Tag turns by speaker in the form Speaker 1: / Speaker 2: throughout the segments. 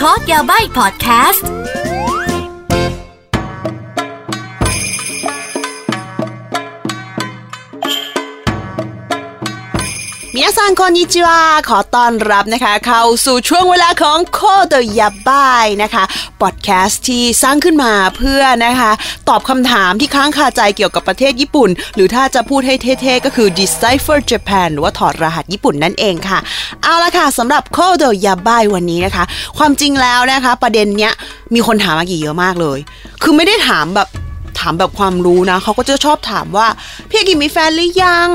Speaker 1: โคโดยาบายพอดแคสต์
Speaker 2: みなさんこんにちはขอต้อนรับนะคะ เข้าสู่ช่วงเวลาของโคโดยาบายนะคะพอดแคสต์ที่สร้างขึ้นมาเพื่อนะคะ ตอบคำถามที่ค้างคาใจเกี่ยวกับประเทศญี่ปุ่น หรือถ้าจะพูดให้เท่ๆ ก็คือ Decipher Japan หรือว่าถอดรหัสญี่ปุ่นนั่นเองค่ะ เอาละค่ะสำหรับโคโดยาบายวันนี้นะคะ ความจริงแล้วนะคะ ประเด็นเนี้ยมีคนถามมากี่เยอะมากเลย คือไม่ได้ถามแบบ ถามแบบความรู้นะเขาก็จะชอบถามว่าพี่อากิมีแฟนหรือยัง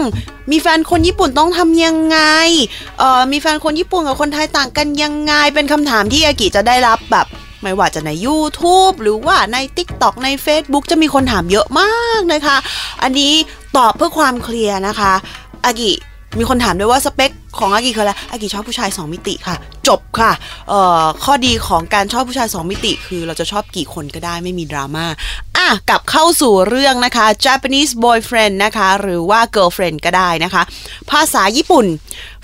Speaker 2: มีแฟนคนญี่ปุ่นต้องทำยังไงเอ่อมีแฟนคนญี่ปุ่นกับคนไทยต่างกันยังไง เป็นคำถามที่อากิจะได้รับแบบไม่ว่าจะใน YouTube หรือว่าใน TikTok ใน Facebook จะมีคนถามเยอะมากนะคะ อันนี้ตอบเพื่อความเคลียร์นะคะอากิมีคนถามด้วยว่าสเปค ของอากิคืออะไรอากิชอบผู้ชาย 2 มิติค่ะ จบค่ะเอ่อข้อดีของการชอบผู้ชาย 2 มิติ คือเราจะชอบกี่คนก็ได้ไม่มีดราม่าอะกลับเข้าสู่เรื่องนะคะ Japanese boyfriend นะคะ หรือว่า girlfriend ก็ได้นะคะ ภาษาญี่ปุ่น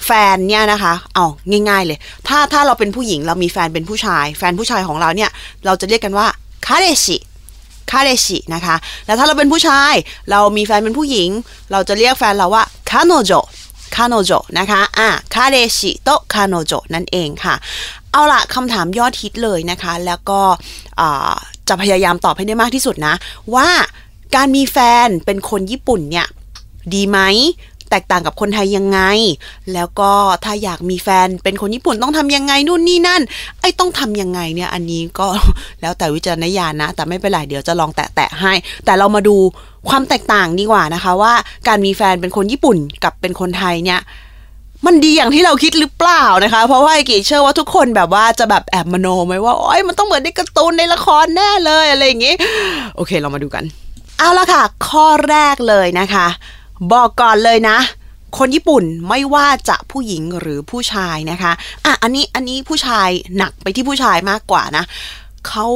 Speaker 2: แฟนเนี่ยนะคะเอาง่ายๆเลย ถ้าถ้าเราเป็นผู้หญิงเรามีแฟนเป็นผู้ชาย แฟนผู้ชายของเราเนี่ยเราจะเรียกกันว่าคาเดชิคาเดชินะคะ แล้วถ้าเราเป็นผู้ชาย เรามีแฟนเป็นผู้หญิง เราจะเรียกแฟนเราว่าคาโนโจ คาโนโจนะคะอะคาเดชิโตคาโนโจนั่นเองค่ะ เอาละคำถามยอดฮิตเลยนะคะ แล้วก็จะพยายามตอบให้ได้มากที่สุดนะ ว่าการมีแฟนเป็นคนญี่ปุ่นเนี่ย ดีไหม แตกต่างกับคนไทยยังไง แล้วก็ถ้าอยากมีแฟนเป็นคนญี่ปุ่นต้องทำยังไงนู่นนี่นั่น ไอ้ต้องทำยังไงเนี่ยอันนี้ก็แล้วแต่วิจารณญาณนะ แต่ไม่เป็นไรเดี๋ยวจะลองแตะๆให้ แต่เรามาดูความแตกต่างดีกว่านะคะว่าการมีแฟนเป็นคนญี่ปุ่นกับเป็นคนไทยเนี่ยมันดีอย่างที่เราคิดหรือเปล่านะคะ เพราะว่าไอ้กีเชื่อว่าทุกคนแบบว่าจะแบบแอบมโนไหมว่าโอ้ยมันต้องเหมือนในการ์ตูนในละครแน่เลยอะไรอย่างงี้ โอเคเรามาดูกัน เอาละค่ะ ข้อแรกเลยนะคะ บอกก่อนเลยนะ คนญี่ปุ่นไม่ว่าจะผู้หญิงหรือผู้ชายนะคะอะอันนี้อันนี้ผู้ชายหนักไปที่ผู้ชายมากกว่านะเขา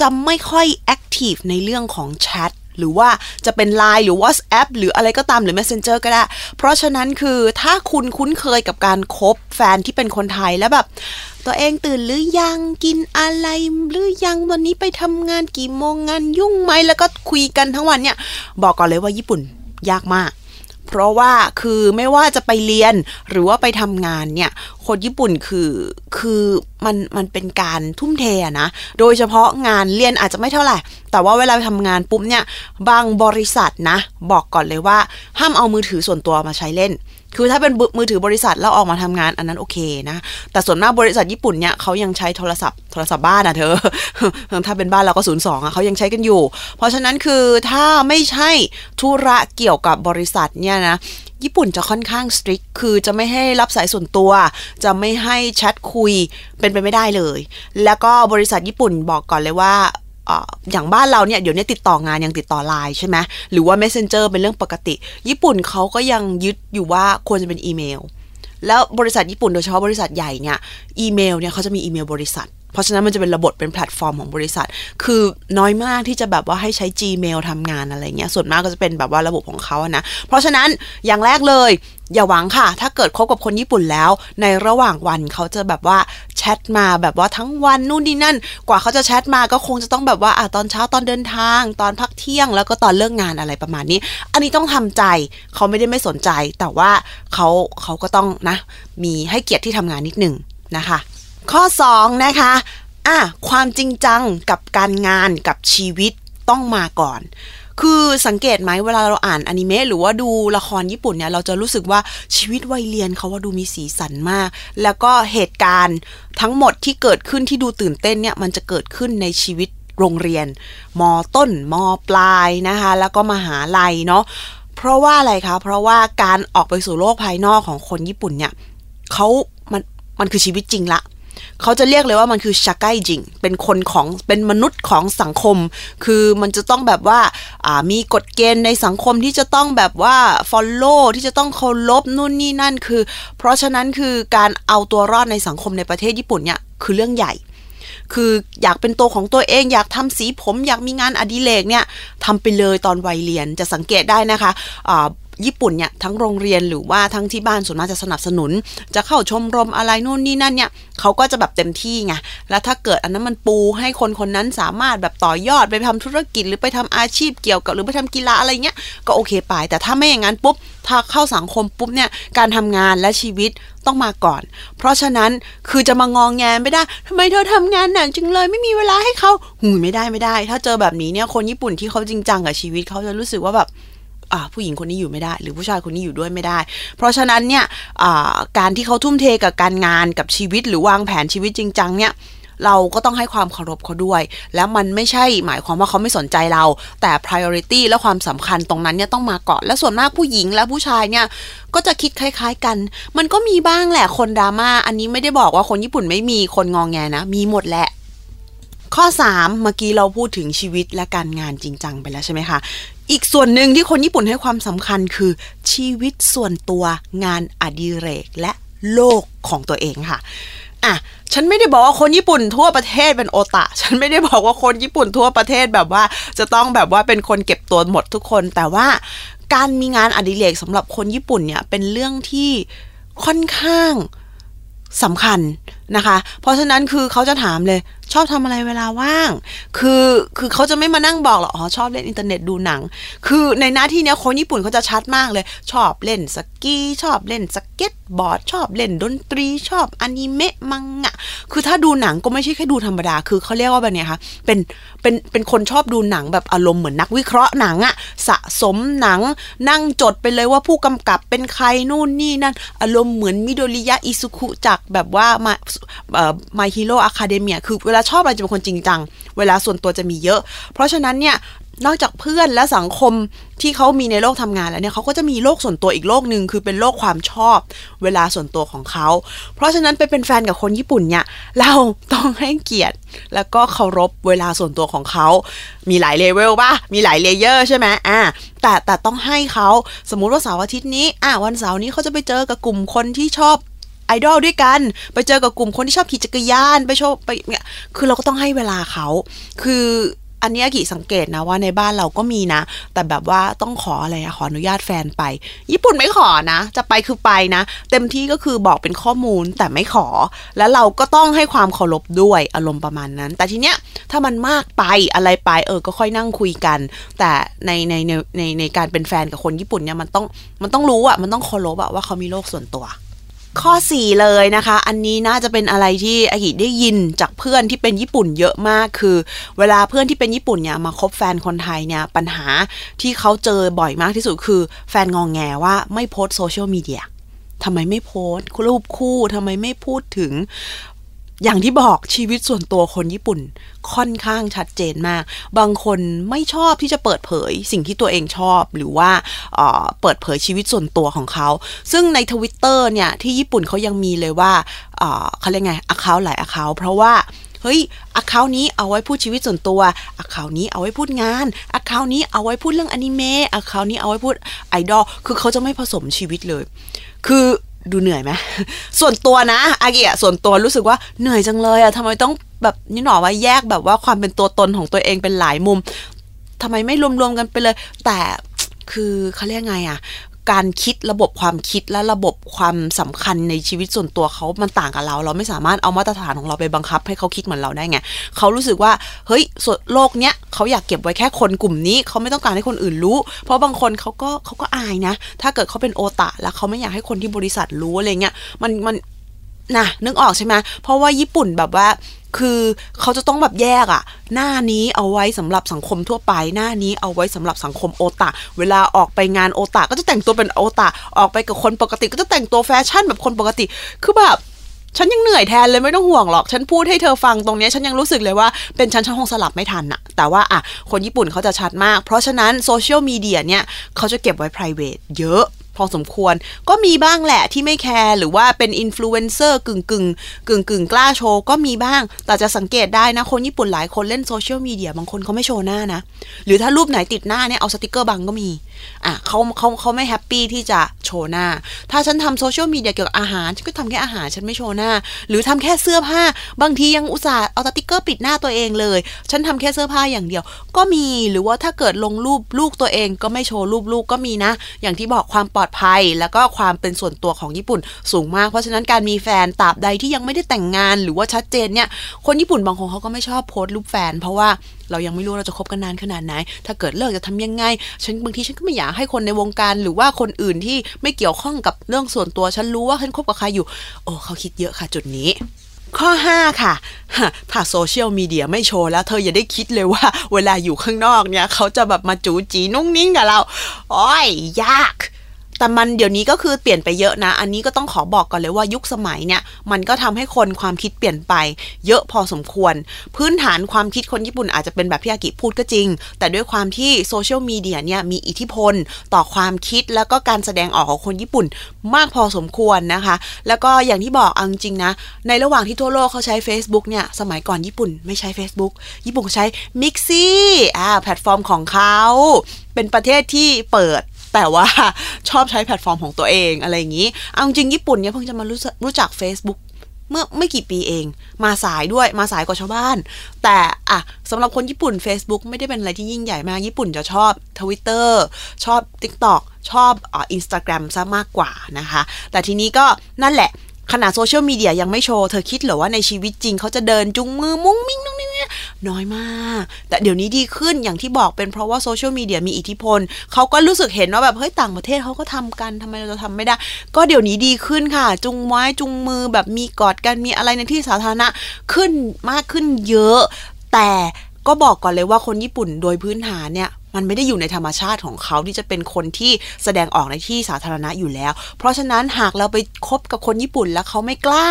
Speaker 2: จะไม่ค่อยแอคทีฟในเรื่องของแชทหรือว่าจะเป็น Line หรือ WhatsApp หรืออะไรก็ตามหรือ Messenger ก็ได้ เพราะฉะนั้นคือถ้าคุณคุ้นเคยกับการคบแฟนที่เป็นคนไทยแล้วแบบ ตัวเองตื่นหรือยังกินอะไรหรือยังวันนี้ไปทำงานกี่โมงงานยุ่งไหมแล้วก็คุยกันทั้งวันเนี่ย บอกก่อนเลยว่าญี่ปุ่น ยากมาก เพราะว่าคือไม่ว่าจะไปเรียนหรือว่าไปทำงานเนี่ย คนญี่ปุ่นคือคือมันมันเป็นการทุ่มเทนะ โดยเฉพาะงานเรียนอาจจะไม่เท่าไหร่ แต่ว่าเวลาไปทำงานปุ๊บเนี่ย บางบริษัทนะ บอกก่อนเลยว่า ห้ามเอามือถือส่วนตัวมาใช้เล่น คือถ้าเป็นมือถือบริษัทแล้วออกมาทำงานอันนั้นโอเคนะ แต่ส่วนมากบริษัทญี่ปุ่นเนี่ยเขายังใช้โทรศัพท์โทรศัพท์บ้านอะเธอ ถ้าเป็นบ้านเราก็ศูนย์สองอะเขายังใช้กันอยู่ เพราะฉะนั้นคือถ้าไม่ใช่ธุระเกี่ยวกับบริษัทเนี่ยนะญี่ปุ่นจะค่อนข้างสตริกคือจะไม่ให้รับสายส่วนตัว จะไม่ให้แชทคุยเป็นไปไม่ได้เลย แล้วก็บริษัทญี่ปุ่นบอกก่อนเลยว่า อย่างบ้านเราเนี่ยเดี๋ยวนี้ติดต่องานยังติดต่อไลน์ใช่ไหมหรือว่า Messenger เป็นเรื่องปกติ ญี่ปุ่นเขาก็ยังยึดอยู่ว่าควรจะเป็นอีเมล แล้วบริษัทญี่ปุ่นโดยเฉพาะบริษัทใหญ่เนี่ยอีเมลเนี่ยเขาจะมีอีเมลบริษัท เพราะฉะนั้นมันจะเป็นระบบเป็นแพลตฟอร์มของบริษัท คือน้อยมากที่จะแบบว่าให้ใช้ Gmail ทำงานอะไรเงี้ยส่วนมากก็จะเป็นแบบว่าระบบของเขาอะนะ เพราะฉะนั้นอย่างแรกเลย อย่าหวังค่ะ ถ้าเกิดคบกับคนญี่ปุ่นแล้ว ในระหว่างวันเขาจะแบบว่าแชทมาแบบว่าทั้งวันนู่นนี่นั่น กว่าเขาจะแชทมาก็คงจะต้องแบบว่าอะตอนเช้าตอนเดินทาง ตอนพักเที่ยงแล้วก็ตอนเลิกงานอะไรประมาณนี้ อันนี้ต้องทำใจเขาไม่ได้ไม่สนใจ แต่ว่าเขาเขาก็ต้องนะ มีให้เกียรติที่ทำงานนิดหนึ่งนะคะ ข้อ 2 นะคะอะความจริงจังกับการงานกับชีวิตต้องมาก่อน คือสังเกตไหมเวลาเราอ่านอนิเมะหรือว่าดูละครญี่ปุ่นเนี่ยเราจะรู้สึกว่าชีวิตวัยเรียนเขาว่าดูมีสีสันมาก แล้วก็เหตุการณ์ทั้งหมดที่เกิดขึ้นที่ดูตื่นเต้นเนี่ยมันจะเกิดขึ้นในชีวิตโรงเรียน มต้น มปลายนะคะ แล้วก็มหาลัยเนาะเพราะว่าอะไรคะ เพราะว่าการออกไปสู่โลกภายนอกของคนญี่ปุ่นเนี่ยเขามันมันคือชีวิตจริงละ เขาจะเรียกเลยว่ามันคือชาไกจิง เป็นคนของเป็นมนุษย์ของสังคม คือมันจะต้องแบบว่าามีกฎเกณฑ์ในสังคมที่จะต้องแบบว่า follow ที่จะต้องเคารพนู่นนี่นั่นคือ เพราะฉะนั้นคือการเอาตัวรอดในสังคมในประเทศญี่ปุ่นเนี่ยคือเรื่องใหญ่ คืออยากเป็นตัวของตัวเอง อยากทำสีผม อยากมีงานอดิเรกเนี่ยทำไปเลยตอนวัยเรียนจะสังเกตได้นะคะอ่า ญี่ปุ่นเนี่ยทั้งโรงเรียนหรือว่าทั้งที่บ้านส่วนมากจะสนับสนุน จะเข้าชมรมอะไรนู่นนี่นั่นเนี่ยเขาก็จะแบบเต็มที่ไงแล้วถ้าเกิดอันนั้นมันปูให้คนคนนั้นสามารถแบบต่อยอดไปทำธุรกิจหรือไปทำอาชีพเกี่ยวกับหรือไปทำกีฬาอะไรเงี้ยก็โอเคไปแต่ถ้าไม่อย่างนั้นปุ๊บถ้าเข้าสังคมปุ๊บเนี่ยการทำงานและชีวิตต้องมาก่อน เพราะฉะนั้นคือจะมางองแงไม่ได้ทำไมเธอทำงานหนักจังเลยไม่มีเวลาให้เขาหูไม่ได้ไม่ได้ ถ้าเจอแบบนี้เนี่ยคนญี่ปุ่นที่เขาจริงจังกับชีวิตเขาจะรู้สึกว่าแบบ ผู้หญิงคนนี้อยู่ไม่ได้ หรือผู้ชายคนนี้อยู่ด้วยไม่ได้ เพราะฉะนั้นเนี่ยการที่เขาทุ่มเทกับการงานกับชีวิต หรือวางแผนชีวิตจริงจังเนี่ยเราก็ต้องให้ความเคารพเขาด้วย แล้วมันไม่ใช่หมายความว่าเขาไม่สนใจเรา แต่ priority และความสำคัญตรงนั้นเนี่ยต้องมาก่อน และส่วนมากผู้หญิงและผู้ชายเนี่ยก็จะคิดคล้าย ๆกัน มันก็มีบ้างแหละคนดราม่า อันนี้ไม่ได้บอกว่าคนญี่ปุ่นไม่มีคนงองแงนะ มีหมดแหละ ข้อ 3 เมื่อกี้เราพูดถึงชีวิตและการงานจริงจังไปแล้วใช่ไหมคะ อีกส่วนหนึ่งที่คนญี่ปุ่นให้ความสำคัญคือ ชีวิตส่วนตัวงานอดิเรกและโลกของตัวเองค่ะอะฉันไม่ได้บอกว่าคนญี่ปุ่นทั่วประเทศเป็นโอตะ ฉันไม่ได้บอกว่าคนญี่ปุ่นทั่วประเทศแบบว่า จะต้องแบบว่าเป็นคนเก็บตัวหมดทุกคน แต่ว่าการมีงานอดิเรกสำหรับคนญี่ปุ่นเนี่ยเป็นเรื่องที่ค่อนข้างสำคัญนะคะ เพราะฉะนั้นคือเขาจะถามเลยชอบทำอะไรเวลาว่าง คือคือเขาจะไม่มานั่งบอกหรอกอ๋อชอบเล่นอินเทอร์เน็ตดูหนัง คือในหน้าที่เนี้ยคนญี่ปุ่นเขาจะชัดมากเลย ชอบเล่นสกีชอบเล่นสเก็ตบอร์ด ชอบเล่นดนตรีชอบอนิเมะมังงะ คือถ้าดูหนังก็ไม่ใช่แค่ดูธรรมดา คือเขาเรียกว่าแบบเนี้ยค่ะเป็นเป็นเป็นคนชอบดูหนังแบบอารมณ์เหมือนนักวิเคราะห์หนังอะสะสมหนังนั่งจดไปเลยว่าผู้กำกับเป็นใครนู่นนี่นั่นอารมณ์เหมือนมิโดริยะอิซุคุจากแบบว่ามา My Hero Academia คือเวลาชอบอะไรจะเป็นคนจริงจัง เวลาส่วนตัวจะมีเยอะ เพราะฉะนั้นเนี่ยนอกจากเพื่อนและสังคมที่เขามีในโลกทำงานแล้วเนี่ยเขาก็จะมีโลกส่วนตัวอีกโลกหนึ่งคือเป็นโลกความชอบ เวลาส่วนตัวของเขา เพราะฉะนั้นไปเป็นแฟนกับคนญี่ปุ่นเนี่ยเราต้องให้เกียรติ แล้วก็เคารพเวลาส่วนตัวของเขา มีหลายเลเวลป่ะมีหลายเลเยอร์ใช่ไหมอ่าแต่แต่ต้องให้เขาสมมุติว่าเสาร์อาทิตย์นี้อ่าวันเสาร์นี้เขาจะไปเจอกับกลุ่มคนที่ชอบ ไอดอลด้วยกัน ไปเจอกับกลุ่มคนที่ชอบขี่จักรยานไปชอบไปเนี่ยคือเราก็ต้องให้เวลาเขา คืออันนี้กีสังเกตนะว่าในบ้านเราก็มีนะ แต่แบบว่าต้องขออะไรขออนุญาตแฟนไป ญี่ปุ่นไม่ขอนะ จะไปคือไปนะ เต็มที่ก็คือบอกเป็นข้อมูลแต่ไม่ขอ แล้วเราก็ต้องให้ความเคารพด้วยอารมณ์ประมาณนั้น แต่ทีเนี้ยถ้ามันมากไปอะไรไปเออก็ค่อยนั่งคุยกัน แต่ในในในในในการเป็นแฟนกับคนญี่ปุ่นเนี่ยมันต้องมันต้องรู้อะมันต้องเคารพอะว่าเขามีโลกส่วนตัว ข้อ 4 เลยนะคะ อันนี้น่าจะเป็นอะไรที่อากิได้ยินจากเพื่อนที่เป็นญี่ปุ่นเยอะมากคือ เวลาเพื่อนที่เป็นญี่ปุ่นเนี่ยมาคบแฟนคนไทยเนี่ยปัญหาที่เขาเจอบ่อยมากที่สุดคือ แฟนงองแงว่าไม่โพสโซเชียลมีเดียทำไมไม่โพสรูปคู่ทำไมไม่พูดถึง อย่างที่บอกชีวิตส่วนตัวคนญี่ปุ่นค่อนข้างชัดเจนมาก บางคนไม่ชอบที่จะเปิดเผยสิ่งที่ตัวเองชอบ หรือว่าเเปิดเผยชีวิตส่วนตัวของเขา ซึ่งในทวิตเตอร์เนี่ยที่ญี่ปุ่นเขายังมีเลยว่าเขาเรียกไงอคาหลายอคาเพราะว่าเฮ้ยอคานี้เอาไว้พูดชีวิตส่วนตัวอคานี้เอาไว้พูดงานอคานี้เอาไว้พูดเรื่องอนิเมะอคานี้เอาไว้พูดไอดอล คือเขาจะไม่ผสมชีวิตเลย คือ ดูเหนื่อยไหมส่วนตัวนะอากิอะส่วนตัวรู้สึกว่าเหนื่อยจังเลยอะทำไมต้องแบบนี่หนอว่าแยกแบบว่าความเป็นตัวตนของตัวเองเป็นหลายมุมทำไมไม่รวมๆกันไปเลย แต่คือเขาเรียกไงอะ การคิดระบบความคิดและระบบความสำคัญในชีวิตส่วนตัวเขามันต่างกับเรา เราไม่สามารถเอามาตรฐานของเราไปบังคับ ให้เขาคิดเหมือนเราได้ไงเขารู้สึกว่าเฮ้ยส่วนโลกเนี้ยเขาอยากเก็บไว้แค่คนกลุ่มนี้ เขาไม่ต้องการให้คนอื่นรู้ เพราะบางคนเขาก็เขาก็อายนะ ถ้าเกิดเขาเป็นโอตะ แล้วเขาไม่อยากให้คนที่บริษัทรู้อะไรเงี้ยมันมันนะนึกออกใช่ไหมเพราะว่าญี่ปุ่นแบบว่า คือเขาจะต้องแบบแยกอะหน้านี้เอาไว้สำหรับสังคมทั่วไป หน้านี้เอาไว้สำหรับสังคมโอตาเวลาออกไปงานโอตาก็จะแต่งตัวเป็นโอตาออกไปกับคนปกติก็จะแต่งตัวแฟชั่นแบบคนปกติ คือแบบฉันยังเหนื่อยแทนเลยไม่ต้องห่วงหรอก ฉันพูดให้เธอฟังตรงนี้ฉันยังรู้สึกเลยว่าเป็นฉันฉันคงสลับไม่ทันอะแต่ว่าอะคนญี่ปุ่นเขาจะชัดมาก เพราะฉะนั้นโซเชียลมีเดียเนี่ยเขาจะเก็บไว้ p r i v a t เยอะ พอสมควร ก็มีบ้างแหละที่ไม่แคร์หรือว่าเป็นอินฟลูเอนเซอร์กึ่งกึ่งกึ่งกึ่งกล้าโชว์ก็มีบ้าง แต่จะสังเกตได้นะคนญี่ปุ่นหลายคนเล่นโซเชียลมีเดียบางคนเขาไม่โชว์หน้านะ หรือถ้ารูปไหนติดหน้าเนี่ยเอาสติกเกอร์บังก็มี อะเขาเขาเขาไม่ happy ที่จะโชว์หน้า ถ้าฉันทำโซเชียลมีเดียเกี่ยวกับอาหาร ฉันก็ทำแค่อาหารฉันไม่โชว์หน้า หรือทำแค่เสื้อผ้า บางทียังอุตส่าห์เอาสติ๊กเกอร์ปิดหน้าตัวเองเลย ฉันทำแค่เสื้อผ้าอย่างเดียว ก็มีหรือว่าถ้าเกิดลงรูปลูกตัวเอง ก็ไม่โชว์รูปลูกก็มีนะ อย่างที่บอกความปลอดภัย แล้วก็ความเป็นส่วนตัวของญี่ปุ่นสูงมาก เพราะฉะนั้นการมีแฟนตราบใดที่ยังไม่ได้แต่งงาน หรือว่าชัดเจนเนี่ยคนญี่ปุ่นบางคนเขาก็ไม่ชอบโพสต์รูปแฟน เพราะว่าเรายังไม่รู้เราจะคบกันนานขนาดไหน ถ้าเกิดเลิกจะทำยังไง ฉันบางทีฉันก็ไม่อยากให้คนในวงการหรือว่าคนอื่นที่ไม่เกี่ยวข้องกับเรื่องส่วนตัว ฉันรู้ว่าฉันคบกับใครอยู่ โอ้เขาคิดเยอะค่ะจุดนี้ข้อ 5 ค่ะ ถ้าโซเชียลมีเดียไม่โชว์แล้วเธออย่าได้คิดเลยว่า เวลาอยู่ข้างนอกเนี่ย เขาจะแบบมาจูจีนุ่งนิ่งกับเราโอ้ยยาก แต่มันเดี๋ยวนี้ก็คือเปลี่ยนไปเยอะนะ อันนี้ก็ต้องขอบอกก่อนเลยว่ายุคสมัยเนี่ย มันก็ทำให้คนความคิดเปลี่ยนไป เยอะพอสมควร พื้นฐานความคิดคนญี่ปุ่นอาจจะเป็นแบบพี่อากิพูดก็จริง แต่ด้วยความที่โซเชียลมีเดียเนี่ยมีอิทธิพลต่อความคิดแล้วก็การแสดงออกของคนญี่ปุ่นมากพอสมควรนะคะ แล้วก็อย่างที่บอกเอาจริงนะ ในระหว่างที่ทั่วโลกเขาใช้ Facebook เนี่ย สมัยก่อนญี่ปุ่นไม่ใช้ Facebook ญี่ปุ่นใช้ Mixi อ่าแพลตฟอร์มของเขาเป็นประเทศที่เปิด แต่ว่าชอบใช้แพลตฟอร์มของตัวเองอะไรอย่างนี้ เอาจริงญี่ปุ่นเนี่ยเพิ่งจะมารู้จักรู้จัก Facebook เมื่อไม่กี่ปีเอง มาสายด้วยมาสายกว่าชาวบ้าน แต่อะสำหรับคนญี่ปุ่น Facebook ไม่ได้เป็นอะไรที่ยิ่งใหญ่มาก ญี่ปุ่นจะชอบ Twitter ชอบ TikTok ชอบอ่าอินสตาแกรมซะมากกว่านะคะ แต่ทีนี้ก็นั่นแหละ ขนาดโซเชียลมีเดียยังไม่โชว์ เธอคิดเหรอว่าในชีวิตจริงเขาจะเดินจูงมือมุ้งมิ้งนุ่งนี่นี่น้อยมาก แต่เดี๋ยวนี้ดีขึ้นอย่างที่บอกเป็นเพราะว่าโซเชียลมีเดียมีอิทธิพล เขาก็รู้สึกเห็นว่าแบบเฮ้ยต่างประเทศเขาก็ทำกันทำไมเราจะทำไม่ได้ ก็เดี๋ยวนี้ดีขึ้นค่ะ จุงไม้จุงมือแบบมีกอดกันมีอะไรในที่สาธารณะขึ้นมากขึ้นเยอะ แต่ก็บอกก่อนเลยว่าคนญี่ปุ่นโดยพื้นฐานเนี่ย มันไม่ได้อยู่ในธรรมชาติของเขาที่จะเป็นคนที่แสดงออกในที่สาธารณะอยู่แล้ว เพราะฉะนั้นหากเราไปคบกับคนญี่ปุ่นแล้วเขาไม่กล้า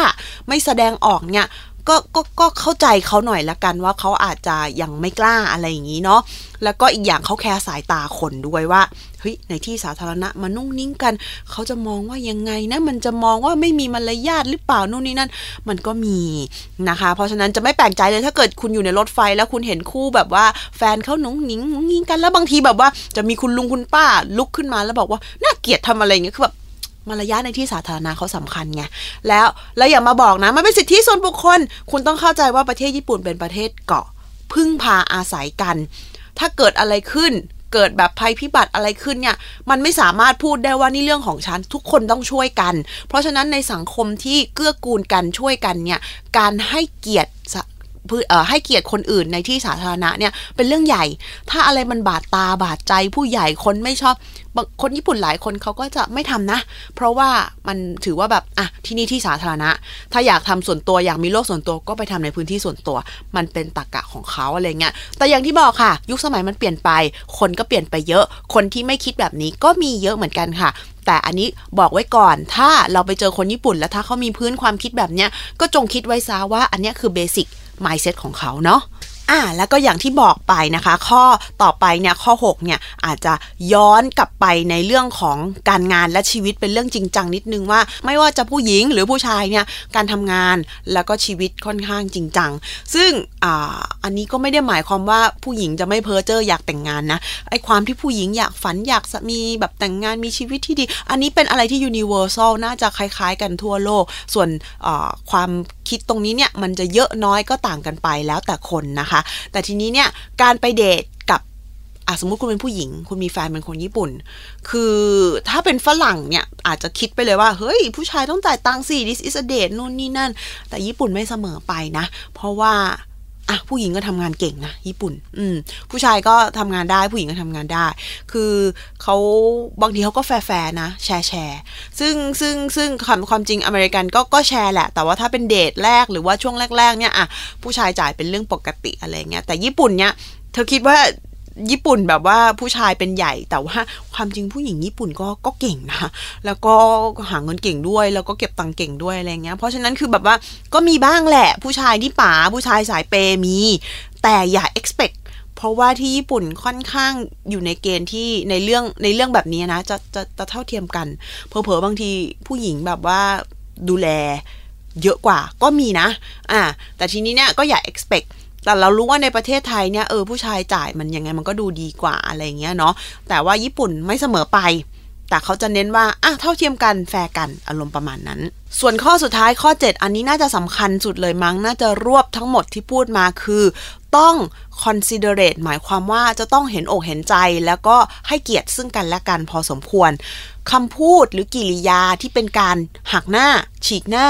Speaker 2: ไม่แสดงออกเนี่ยก็ก็ก็เข้าใจเขาหน่อยละกันว่าเขาอาจจะยังไม่กล้าอะไรอย่างนี้เนาะแล้วก็อีกอย่างเขาแคร์สายตาคนด้วยว่า เฮ้ยในที่สาธารณะมานุ่งนิ่งกัน เขาจะมองว่ายังไงนะ มันจะมองว่าไม่มีมารยาทหรือเปล่านู่นนี่นั่น มันก็มีนะคะ เพราะฉะนั้นจะไม่แปลกใจเลยถ้าเกิดคุณอยู่ในรถไฟแล้วคุณเห็นคู่แบบว่าแฟนเขาหนุ่งนิงนุ่งนิ่งกันแล้วบางทีแบบว่าจะมีคุณลุงคุณป้าลุกขึ้นมาแล้วบอกว่าน่าเกลียดทำอะไรเงี้ยคือแบบมารยาทในที่สาธารณะเขาสำคัญไง แล้วแล้วอย่ามาบอกนะ มันเป็นสิทธิส่วนบุคคล คุณต้องเข้าใจว่าประเทศญี่ปุ่นเป็นประเทศเกาะ พึ่งพาอาศัยกัน ถ้าเกิดอะไรขึ้น เกิดแบบภัยพิบัติอะไรขึ้นเนี่ย มันไม่สามารถพูดได้ว่านี่เรื่องของฉัน ทุกคนต้องช่วยกัน เพราะฉะนั้นในสังคมที่เกื้อกูลกันช่วยกันเนี่ย การให้เกียรติ ให้เกียรติคนอื่นในที่สาธารณะเนี่ยเป็นเรื่องใหญ่ ถ้าอะไรมันบาดตาบาดใจผู้ใหญ่คนไม่ชอบคนญี่ปุ่นหลายคนเขาก็จะไม่ทำนะ เพราะว่ามันถือว่าแบบอะที่นี่ที่สาธารณะ ถ้าอยากทำส่วนตัวอยากมีโลกส่วนตัวก็ไปทำในพื้นที่ส่วนตัว มันเป็นตรกกะของเขาอะไรเงี้ยแต่อย่างที่บอกค่ะ ยุคสมัยมันเปลี่ยนไป คนก็เปลี่ยนไปเยอะ คนที่ไม่คิดแบบนี้ก็มีเยอะเหมือนกันค่ะ แต่อันนี้บอกไว้ก่อน ถ้าเราไปเจอคนญี่ปุ่น แล้วถ้าเขามีพื้นความคิดแบบเนี้ยก็จงคิดไว้ซะว่าอันนี้คือเบสิก mindset ของเขาเนาะ อ่าแล้วก็อย่างที่บอกไปนะคะ ข้อต่อไปเนี่ยข้อ6เนี่ยอาจจะย้อนกลับไปในเรื่องของการงานและชีวิตเป็นเรื่องจริงจังนิดนึงว่า ไม่ว่าจะผู้หญิงหรือผู้ชายเนี่ยการทำงานแล้วก็ชีวิตค่อนข้างจริงจังซึ่งอ่าอันนี้ก็ไม่ได้หมายความว่าผู้หญิงจะไม่เพ้อเจ้ออยากแต่งงานนะไอความที่ผู้หญิงอยากฝันอยากมีแบบแต่งงานมีชีวิตที่ดี อันนี้เป็นอะไรที่ universal น่าจะคล้ายๆ กันทั่วโลก ส่วนความคิดตรงนี้เนี่ยมันจะเยอะน้อยก็ต่างกันไปแล้วแต่คนนะคะแต่ทีนี้เนี่ยการไปเดทกับสมมุติคุณเป็นผู้หญิง คุณมีแฟนเป็นคนญี่ปุ่น คือถ้าเป็นฝรั่งเนี่ยอาจจะคิดไปเลยว่า เฮ้ย ผู้ชายต้องจ่ายตังค์สิ this is a date นู่นนี่นั่น แต่ญี่ปุ่นไม่เสมอไปนะ เพราะว่า อะผู้หญิงก็ทำงานเก่งนะญี่ปุ่น อืม ผู้ชายก็ทำงานได้ ผู้หญิงก็ทำงานได้ คือเขาบางทีเขาก็แฟร์นะ แชร์แชร์ซึ่งซึ่งซึ่งความความจริงอเมริกันก็ก็แชร์แหละ แต่ว่าถ้าเป็นเดทแรกหรือว่าช่วงแรก ๆ เนี่ยอะผู้ชายจ่ายเป็นเรื่องปกติอะไรเงี้ยแต่ญี่ปุ่นเนี่ยเธอคิดว่า ญี่ปุ่นแบบว่าผู้ชายเป็นใหญ่แต่ว่าความจริงผู้หญิงญี่ปุ่นก็ก็เก่งนะแล้วก็หาเงินเก่งด้วย แล้วก็เก็บตังค์เก่งด้วยอะไรเงี้ย เพราะฉะนั้นคือแบบว่าก็มีบ้างแหละ ผู้ชายที่ป๋าผู้ชายสายเปมี แต่อย่า expect เพราะว่าที่ญี่ปุ่นค่อนข้างอยู่ในเกณฑ์ที่ในเรื่องในเรื่องแบบนี้นะ จะจะจะเท่าเทียมกันเผลอๆบางทีผู้หญิงแบบว่าดูแลเยอะกว่าก็มีนะ อ่า แต่ทีนี้เนี่ยก็อย่า expect แต่เรารู้ว่าในประเทศไทยเนี่ยเออผู้ชายจ่ายมันยังไงมันก็ดูดีกว่าอะไรเงี้ยเนาะแต่ว่าญี่ปุ่นไม่เสมอไป แต่เขาจะเน้นว่าอะเท่าเทียมกันแฟร์กันอารมณ์ประมาณนั้น ส่วนข้อสุดท้ายข้อ 7 อันนี้น่าจะสำคัญสุดเลยมั้ง น่าจะรวบทั้งหมดที่พูดมาคือ ต้อง considerate หมายความว่าจะต้องเห็นอกเห็นใจ แล้วก็ให้เกียรติซึ่งกันและกันพอสมควร คำพูดหรือกิริยาที่เป็นการหักหน้า ฉีกหน้า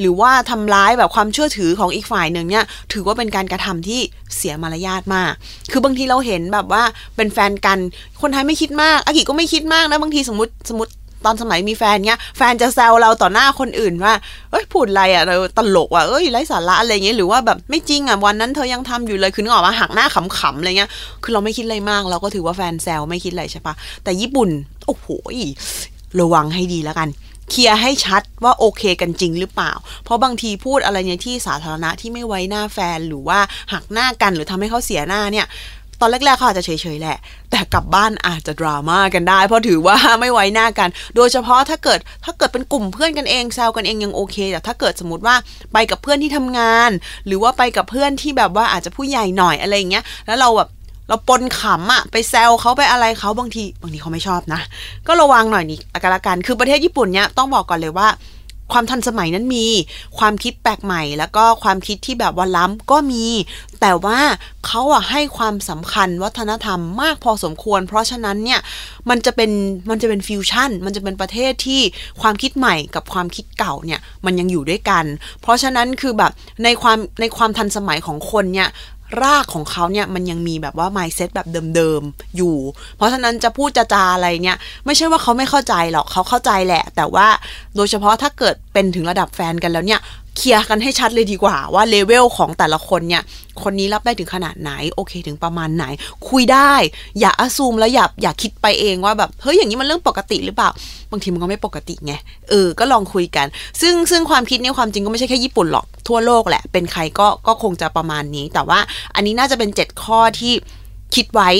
Speaker 2: หรือว่าทำร้ายแบบความเชื่อถือของอีกฝ่ายหนึ่งเนี่ย ถือว่าเป็นการกระทำที่เสียมารยาทมาก คือบางทีเราเห็นแบบว่าเป็นแฟนกัน คนไทยไม่คิดมาก อากิก็ไม่คิดมากนะบางทีสมมติสมมติตอนสมัยมีแฟนเนี้ยแฟนจะแซวเราต่อหน้าคนอื่นว่า เอ้ยพูดอะไรอะเราตลกว่ะเอ้ยไร้สาระอะไรเงี้ยหรือว่าแบบไม่จริงอะวันนั้นเธอยังทำอยู่เลยคือนึกออกว่าหักหน้าขำๆอะไรเงี้ยคือเราไม่คิดอะไรมากเราก็ถือว่าแฟนแซวไม่คิดอะไรใช่ปะแต่ญี่ปุ่น โอ้โหระวังให้ดีแล้วกัน เคลียร์ให้ชัดว่าโอเคกันจริงหรือเปล่า เพราะบางทีพูดอะไรในที่สาธารณะที่ไม่ไว้หน้าแฟนหรือว่าหักหน้ากันหรือทำให้เขาเสียหน้าเนี่ยตอนแรกๆเขาอาจจะเฉยๆแหละ แต่กลับบ้านอาจจะดราม่ากันได้ เพราะถือว่าไม่ไว้หน้ากัน โดยเฉพาะถ้าเกิดถ้าเกิดเป็นกลุ่มเพื่อนกันเองแซวกันเองยังโอเค แต่ถ้าเกิดสมมติว่าไปกับเพื่อนที่ทำงาน หรือว่าไปกับเพื่อนที่แบบว่าอาจจะผู้ใหญ่หน่อยอะไรอย่างเงี้ย แล้วเราแบบ เราปนขำอะไปแซวเขาไปอะไรเขาบางที บางทีเขาไม่ชอบนะ ก็ระวังหน่อยนี่กันละกันคือประเทศญี่ปุ่นเนี่ยต้องบอกก่อนเลยว่า ความทันสมัยนั้นมี ความคิดแปลกใหม่ แล้วก็ความคิดที่แบบว่าล้ำก็มี แต่ว่าเขาอะให้ความสำคัญวัฒนธรรมมากพอสมควร เพราะฉะนั้นเนี่ยมันจะเป็นมันจะเป็นฟิวชั่น มันจะเป็นประเทศที่ความคิดใหม่กับความคิดเก่าเนี่ยมันยังอยู่ด้วยกัน เพราะฉะนั้นคือแบบในความในความทันสมัยของคนเนี่ย รากของเขาเนี่ยมันยังมีแบบว่า mindset แบบเดิมๆอยู่ เพราะฉะนั้นจะพูดจะจาอะไรเนี่ยไม่ใช่ว่าเขาไม่เข้าใจหรอกเขาเข้าใจแหละ แต่ว่าโดยเฉพาะถ้าเกิดเป็นถึงระดับแฟนกันแล้วเนี่ยเคลียร์กันให้ชัดเลยดีกว่าว่าเลเวลของแต่ละคนเนี่ย คนนี้รับได้ถึงขนาดไหน โอเค ถึงประมาณไหน คุยได้ อย่าอซูมแล้วอย่าอย่าคิดไปเองว่าแบบเฮ้ยอย่างนี้มันเรื่องปกติหรือเปล่า บางทีมันก็ไม่ปกติไงเออก็ลองคุยกัน ซึ่งซึ่งความคิดนี้ความจริงก็ไม่ใช่แค่ญี่ปุ่นหรอก ทั่วโลกแหละ เป็นใครก็ก็คงจะประมาณนี้ แต่ว่าอันนี้น่าจะเป็น 7 ข้อที่คิดไว้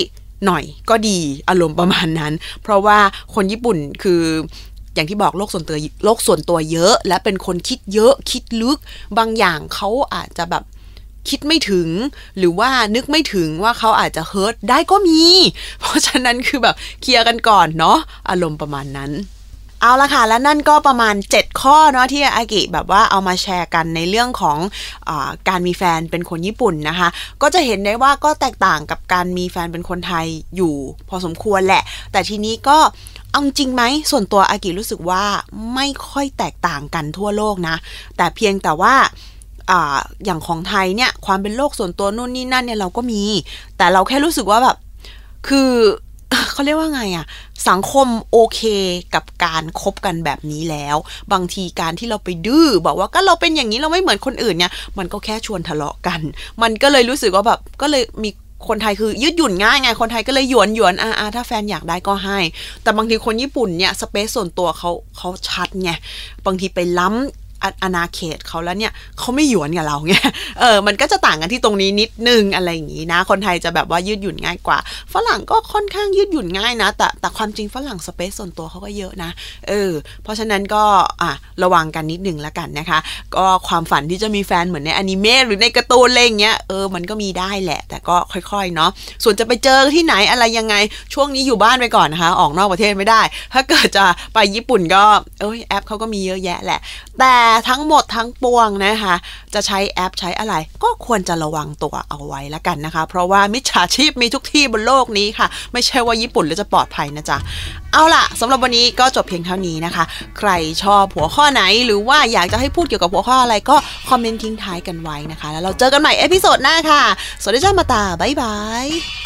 Speaker 2: หน่อยก็ดีอารมณ์ประมาณนั้น เพราะว่าคนญี่ปุ่นคืออย่างที่บอกโลกส่วนตัวโลกส่วนตัวเยอะ และเป็นคนคิดเยอะคิดลึก บางอย่างเขาอาจจะแบบคิดไม่ถึง หรือว่านึกไม่ถึงว่าเขาอาจจะเฮิร์ตได้ก็มี เพราะฉะนั้นคือแบบเคลียร์กันก่อนเนาะอารมณ์ประมาณนั้น เอาละค่ะ และนั่นก็ประมาณ 7 ข้อเนาะที่อากิแบบว่าเอามาแชร์กันในเรื่องของอการมีแฟนเป็นคนญี่ปุ่นนะคะ ก็จะเห็นได้ว่าก็แตกต่างกับการมีแฟนเป็นคนไทยอยู่ พอสมควรแหละ แต่ทีนี้ก็เอาจริงไหมส่วนตัวอากิรู้สึกว่าไม่ค่อยแตกต่างกันทั่วโลกนะ แต่เพียงแต่ว่าอ่าอย่างของไทยเนี่ยความเป็นโลกส่วนตัวนู่นนี่นั่นเนี่ยเราก็มี แต่เราแค่รู้สึกว่าแบบคือ เขาเรียกว่าไงอะสังคมโอเคกับการคบกันแบบนี้แล้ว บางทีการที่เราไปดื้อบอกว่าก็เราเป็นอย่างนี้เราไม่เหมือนคนอื่นเนี่ย มันก็แค่ชวนทะเลาะกัน มันก็เลยรู้สึกว่าแบบก็เลยมีคนไทยคือยืดหยุ่นง่ายไง คนไทยก็เลยหยวนหยวนอ่าถ้าแฟนอยากได้ก็ให้ แต่บางทีคนญี่ปุ่นเนี่ยสเปซส่วนตัวเขาเขาชัดไง บางทีไปล้ำ อาณาเขตเขาแล้วเนี่ยเขาไม่หยวนกับเราไงเออมันก็จะต่างกันที่ตรงนี้นิดนึงอะไรอย่างนี้นะ คนไทยจะแบบว่ายืดหยุ่นง่ายกว่า ฝรั่งก็ค่อนข้างยืดหยุ่นง่ายนะ แต่แต่ความจริงฝรั่งสเปซส่วนตัวเขาก็เยอะนะเออเพราะฉะนั้นก็อะระวังกันนิดนึงแล้วกันนะคะ ก็ความฝันที่จะมีแฟนเหมือนในอนิเมะหรือในการ์ตูนอะไรเงี้ยเออมันก็มีได้แหละ แต่ก็ค่อยๆเนาะส่วนจะไปเจอที่ไหนอะไรยังไงช่วงนี้อยู่บ้านไปก่อนนะคะออกนอกประเทศไม่ได้ ถ้าเกิดจะไปญี่ปุ่นก็เอ้ยแอปเขาก็มีเยอะแยะแหละ แต่ทั้งหมดทั้งปวงนะคะ จะใช้แอปใช้อะไร ก็ควรจะระวังตัวเอาไว้แล้วกันนะคะ เพราะว่ามิจฉาชีพมีทุกที่บนโลกนี้ค่ะ ไม่ใช่ว่าญี่ปุ่นแล้วจะปลอดภัยนะจ๊ะเอาล่ะสำหรับวันนี้ก็จบเพียงเท่านี้นะคะ ใครชอบหัวข้อไหนหรือว่าอยากจะให้พูดเกี่ยวกับหัวข้ออะไรก็คอมเมนต์ทิ้งท้ายกันไว้นะคะ แล้วเราเจอกันใหม่ episode หน้าค่ะสวัสดีจ้าまたบ๊ายบาย